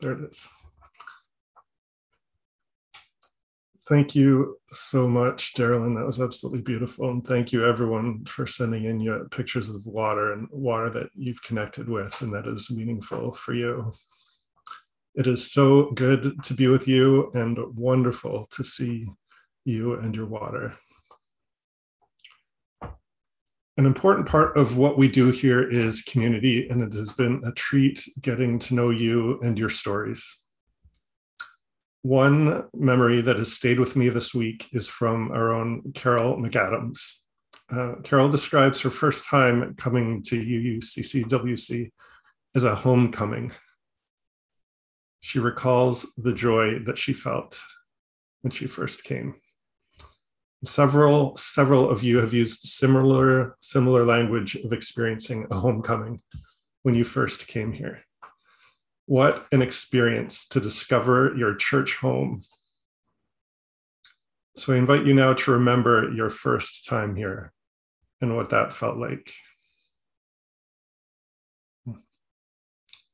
There it is. Thank you so much, Darylyn. That was absolutely beautiful. And thank you, everyone, for sending in your pictures of water and water that you've connected with and that is meaningful for you. It is so good to be with you and wonderful to see you and your water. An important part of what we do here is community, and it has been a treat getting to know you and your stories. One memory that has stayed with me this week is from our own Carol McAdams. Uh, Carol describes her first time coming to UUCCWC as a homecoming. She recalls the joy that she felt when she first came. Several, several of you have used similar, similar language of experiencing a homecoming when you first came here. What an experience to discover your church home. So I invite you now to remember your first time here and what that felt like.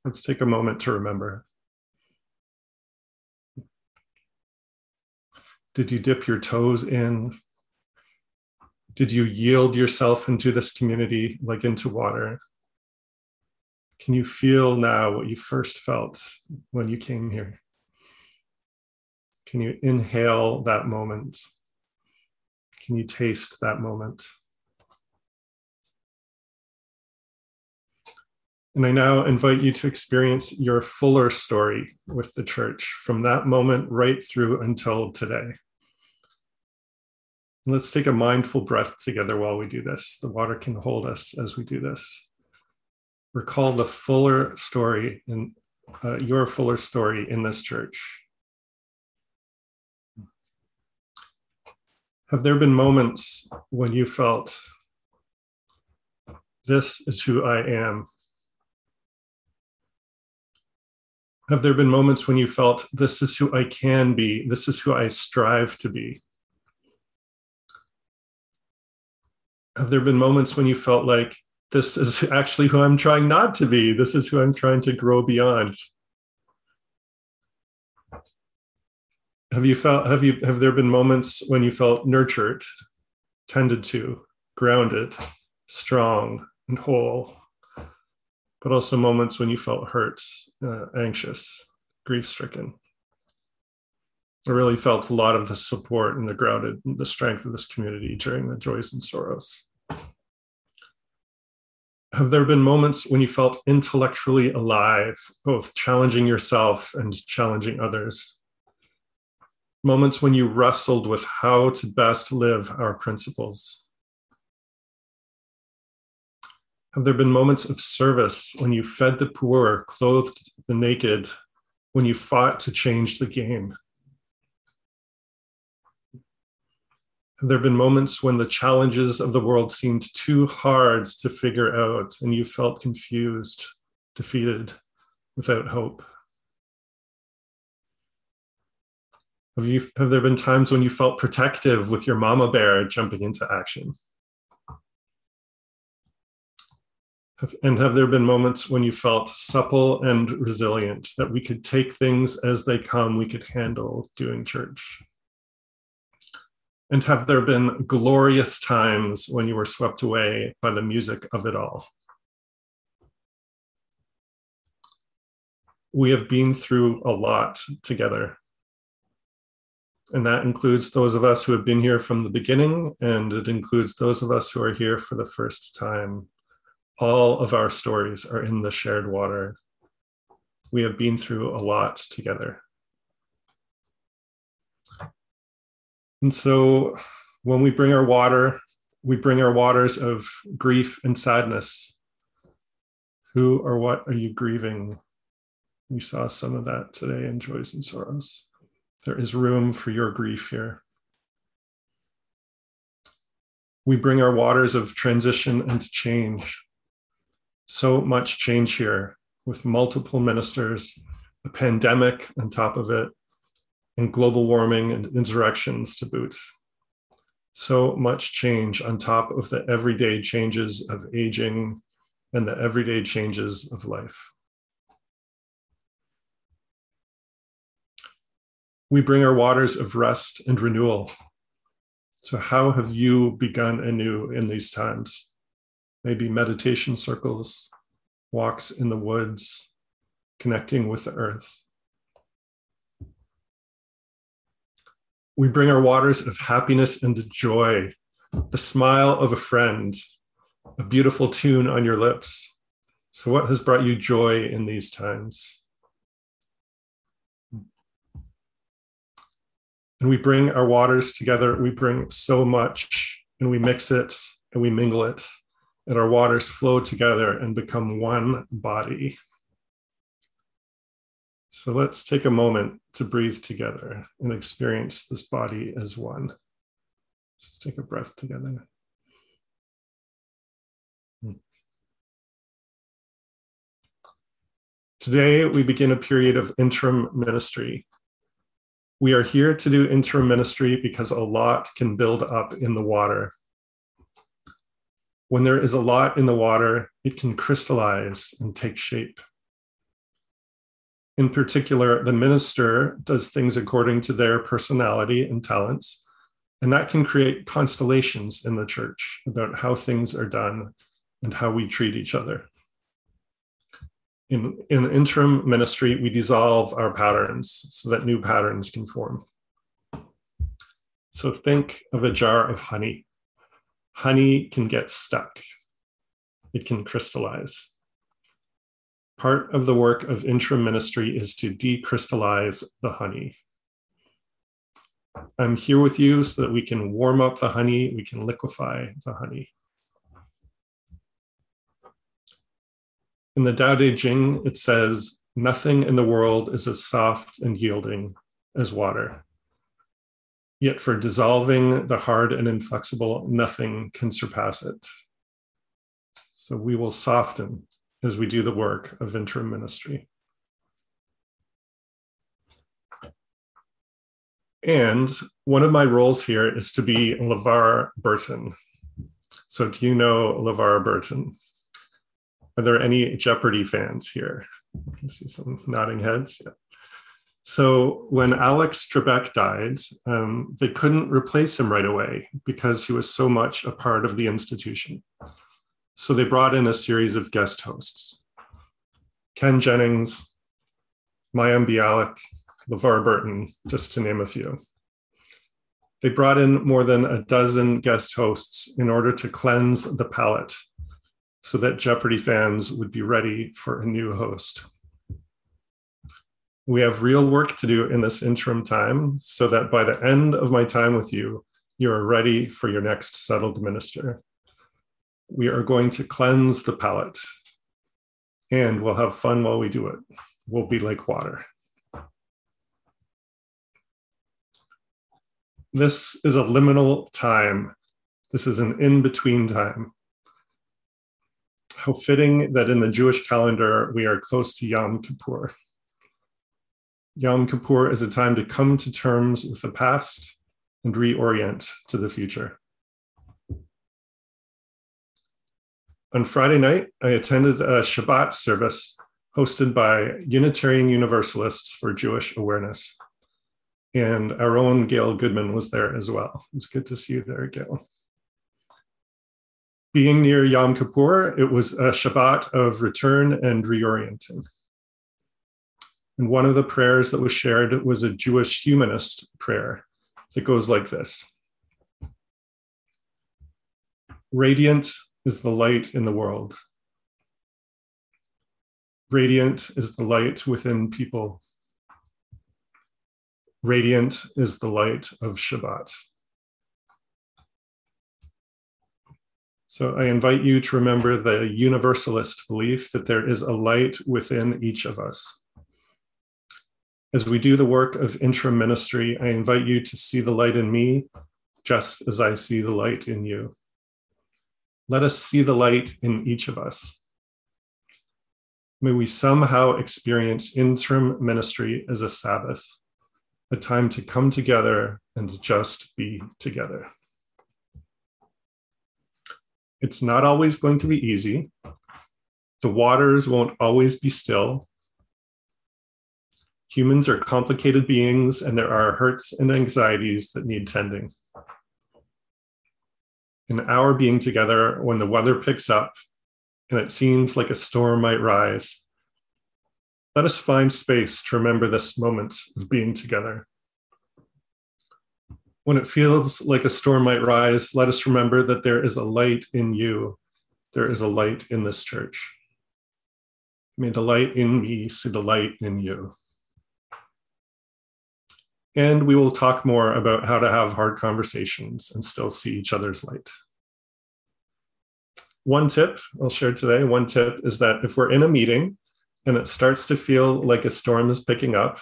Let's take a moment to remember. Did you dip your toes in? Did you yield yourself into this community like into water? Can you feel now what you first felt when you came here? Can you inhale that moment? Can you taste that moment? And I now invite you to experience your fuller story with the church from that moment right through until today. Let's take a mindful breath together while we do this. The water can hold us as we do this recall the fuller story in uh, your fuller story in this church. Have there been moments when you felt, this is who I am? Have there been moments when you felt, this is who I can be, this is who I strive to be? Have there been moments when you felt like, this is actually who I'm trying not to be. This is who I'm trying to grow beyond. Have you felt have you have there been moments when you felt nurtured, tended to, grounded, strong and whole, but also moments when you felt hurt, uh, anxious, grief stricken? I really felt a lot of the support and the grounded, the strength of this community during the joys and sorrows have there been moments when you felt intellectually alive, both challenging yourself and challenging others? Moments when you wrestled with how to best live our principles? Have there been moments of service when you fed the poor, clothed the naked, when you fought to change the game? Have there been moments when the challenges of the world seemed too hard to figure out and you felt confused, defeated, without hope? Have, you, have there been times when you felt protective with your mama bear jumping into action? Have, and have there been moments when you felt supple and resilient, that we could take things as they come, we could handle doing church? And have there been glorious times when you were swept away by the music of it all? We have been through a lot together. And that includes those of us who have been here from the beginning, and it includes those of us who are here for the first time. All of our stories are in the shared water. We have been through a lot together. And so when we bring our water, we bring our waters of grief and sadness. Who or what are you grieving? We saw some of that today in Joys and Sorrows. There is room for your grief here. We bring our waters of transition and change. So much change here with multiple ministers, a pandemic on top of it, and global warming and insurrections to boot. So much change on top of the everyday changes of aging and the everyday changes of life. We bring our waters of rest and renewal. So, how have you begun anew in these times? Maybe meditation circles, walks in the woods, connecting with the earth. We bring our waters of happiness and joy, the smile of a friend, a beautiful tune on your lips. So, what has brought you joy in these times? And we bring our waters together. We bring so much and we mix it and we mingle it, and our waters flow together and become one body. So let's take a moment to breathe together and experience this body as one. Let's take a breath together. Today, we begin a period of interim ministry. We are here to do interim ministry because a lot can build up in the water. When there is a lot in the water, it can crystallize and take shape. In particular, the minister does things according to their personality and talents, and that can create constellations in the church about how things are done and how we treat each other. In, in interim ministry, we dissolve our patterns so that new patterns can form. So think of a jar of honey. Honey can get stuck, it can crystallize. Part of the work of interim ministry is to decrystallize the honey. I'm here with you so that we can warm up the honey, we can liquefy the honey. In the Tao Te Ching, it says, Nothing in the world is as soft and yielding as water. Yet for dissolving the hard and inflexible, nothing can surpass it. So we will soften as we do the work of interim ministry. And one of my roles here is to be LeVar Burton. So, do you know LeVar Burton? Are there any Jeopardy fans here? I can see some nodding heads. Yeah. So, when Alex Trebek died, um, they couldn't replace him right away because he was so much a part of the institution. So they brought in a series of guest hosts Ken Jennings, Mayim Bialik, LeVar Burton, just to name a few. They brought in more than a dozen guest hosts in order to cleanse the palate so that Jeopardy fans would be ready for a new host. We have real work to do in this interim time so that by the end of my time with you, you are ready for your next settled minister we are going to cleanse the palate and we'll have fun while we do it. We'll be like water. This is a liminal time. This is an in between time. How fitting that in the Jewish calendar we are close to Yom Kippur. Yom Kippur is a time to come to terms with the past and reorient to the future. On Friday night, I attended a Shabbat service hosted by Unitarian Universalists for Jewish Awareness. And our own Gail Goodman was there as well. It's good to see you there, Gail. Being near Yom Kippur, it was a Shabbat of return and reorienting. And one of the prayers that was shared was a Jewish humanist prayer that goes like this Radiant is the light in the world. Radiant is the light within people. Radiant is the light of Shabbat. So I invite you to remember the universalist belief that there is a light within each of us. As we do the work of interim ministry, I invite you to see the light in me just as I see the light in you. Let us see the light in each of us. May we somehow experience interim ministry as a Sabbath, a time to come together and just be together. It's not always going to be easy. The waters won't always be still. Humans are complicated beings, and there are hurts and anxieties that need tending. In our being together, when the weather picks up and it seems like a storm might rise, let us find space to remember this moment of being together. When it feels like a storm might rise, let us remember that there is a light in you. There is a light in this church. May the light in me see the light in you. And we will talk more about how to have hard conversations and still see each other's light. One tip I'll share today one tip is that if we're in a meeting and it starts to feel like a storm is picking up,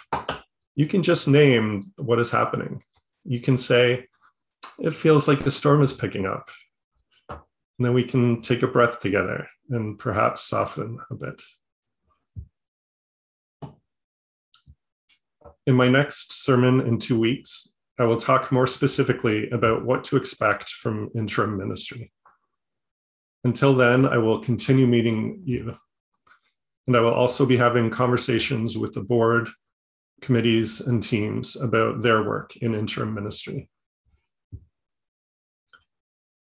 you can just name what is happening. You can say, It feels like a storm is picking up. And then we can take a breath together and perhaps soften a bit. In my next sermon in two weeks, I will talk more specifically about what to expect from interim ministry. Until then, I will continue meeting you. And I will also be having conversations with the board, committees, and teams about their work in interim ministry.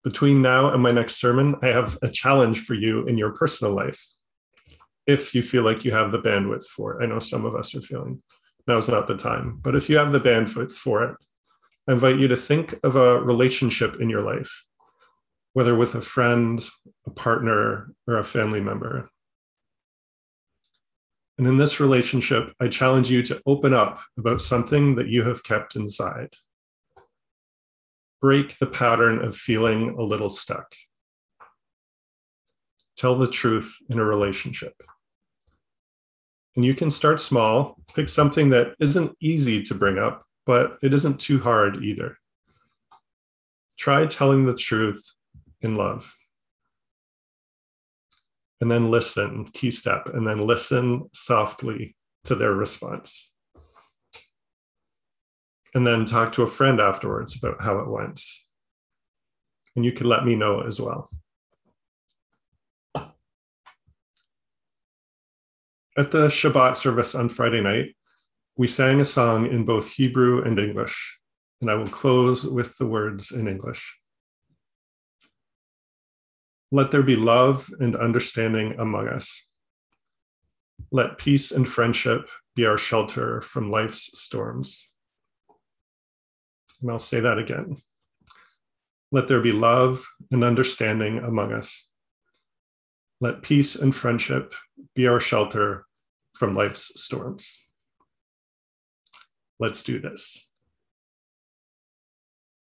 Between now and my next sermon, I have a challenge for you in your personal life. If you feel like you have the bandwidth for it, I know some of us are feeling now's not the time. But if you have the bandwidth for it, I invite you to think of a relationship in your life, whether with a friend, a partner, or a family member. And in this relationship, I challenge you to open up about something that you have kept inside. Break the pattern of feeling a little stuck. Tell the truth in a relationship. And you can start small, pick something that isn't easy to bring up, but it isn't too hard either. Try telling the truth in love. And then listen, key step, and then listen softly to their response. And then talk to a friend afterwards about how it went. And you can let me know as well. At the Shabbat service on Friday night, we sang a song in both Hebrew and English, and I will close with the words in English. Let there be love and understanding among us. Let peace and friendship be our shelter from life's storms. And I'll say that again. Let there be love and understanding among us. Let peace and friendship be our shelter from life's storms. Let's do this.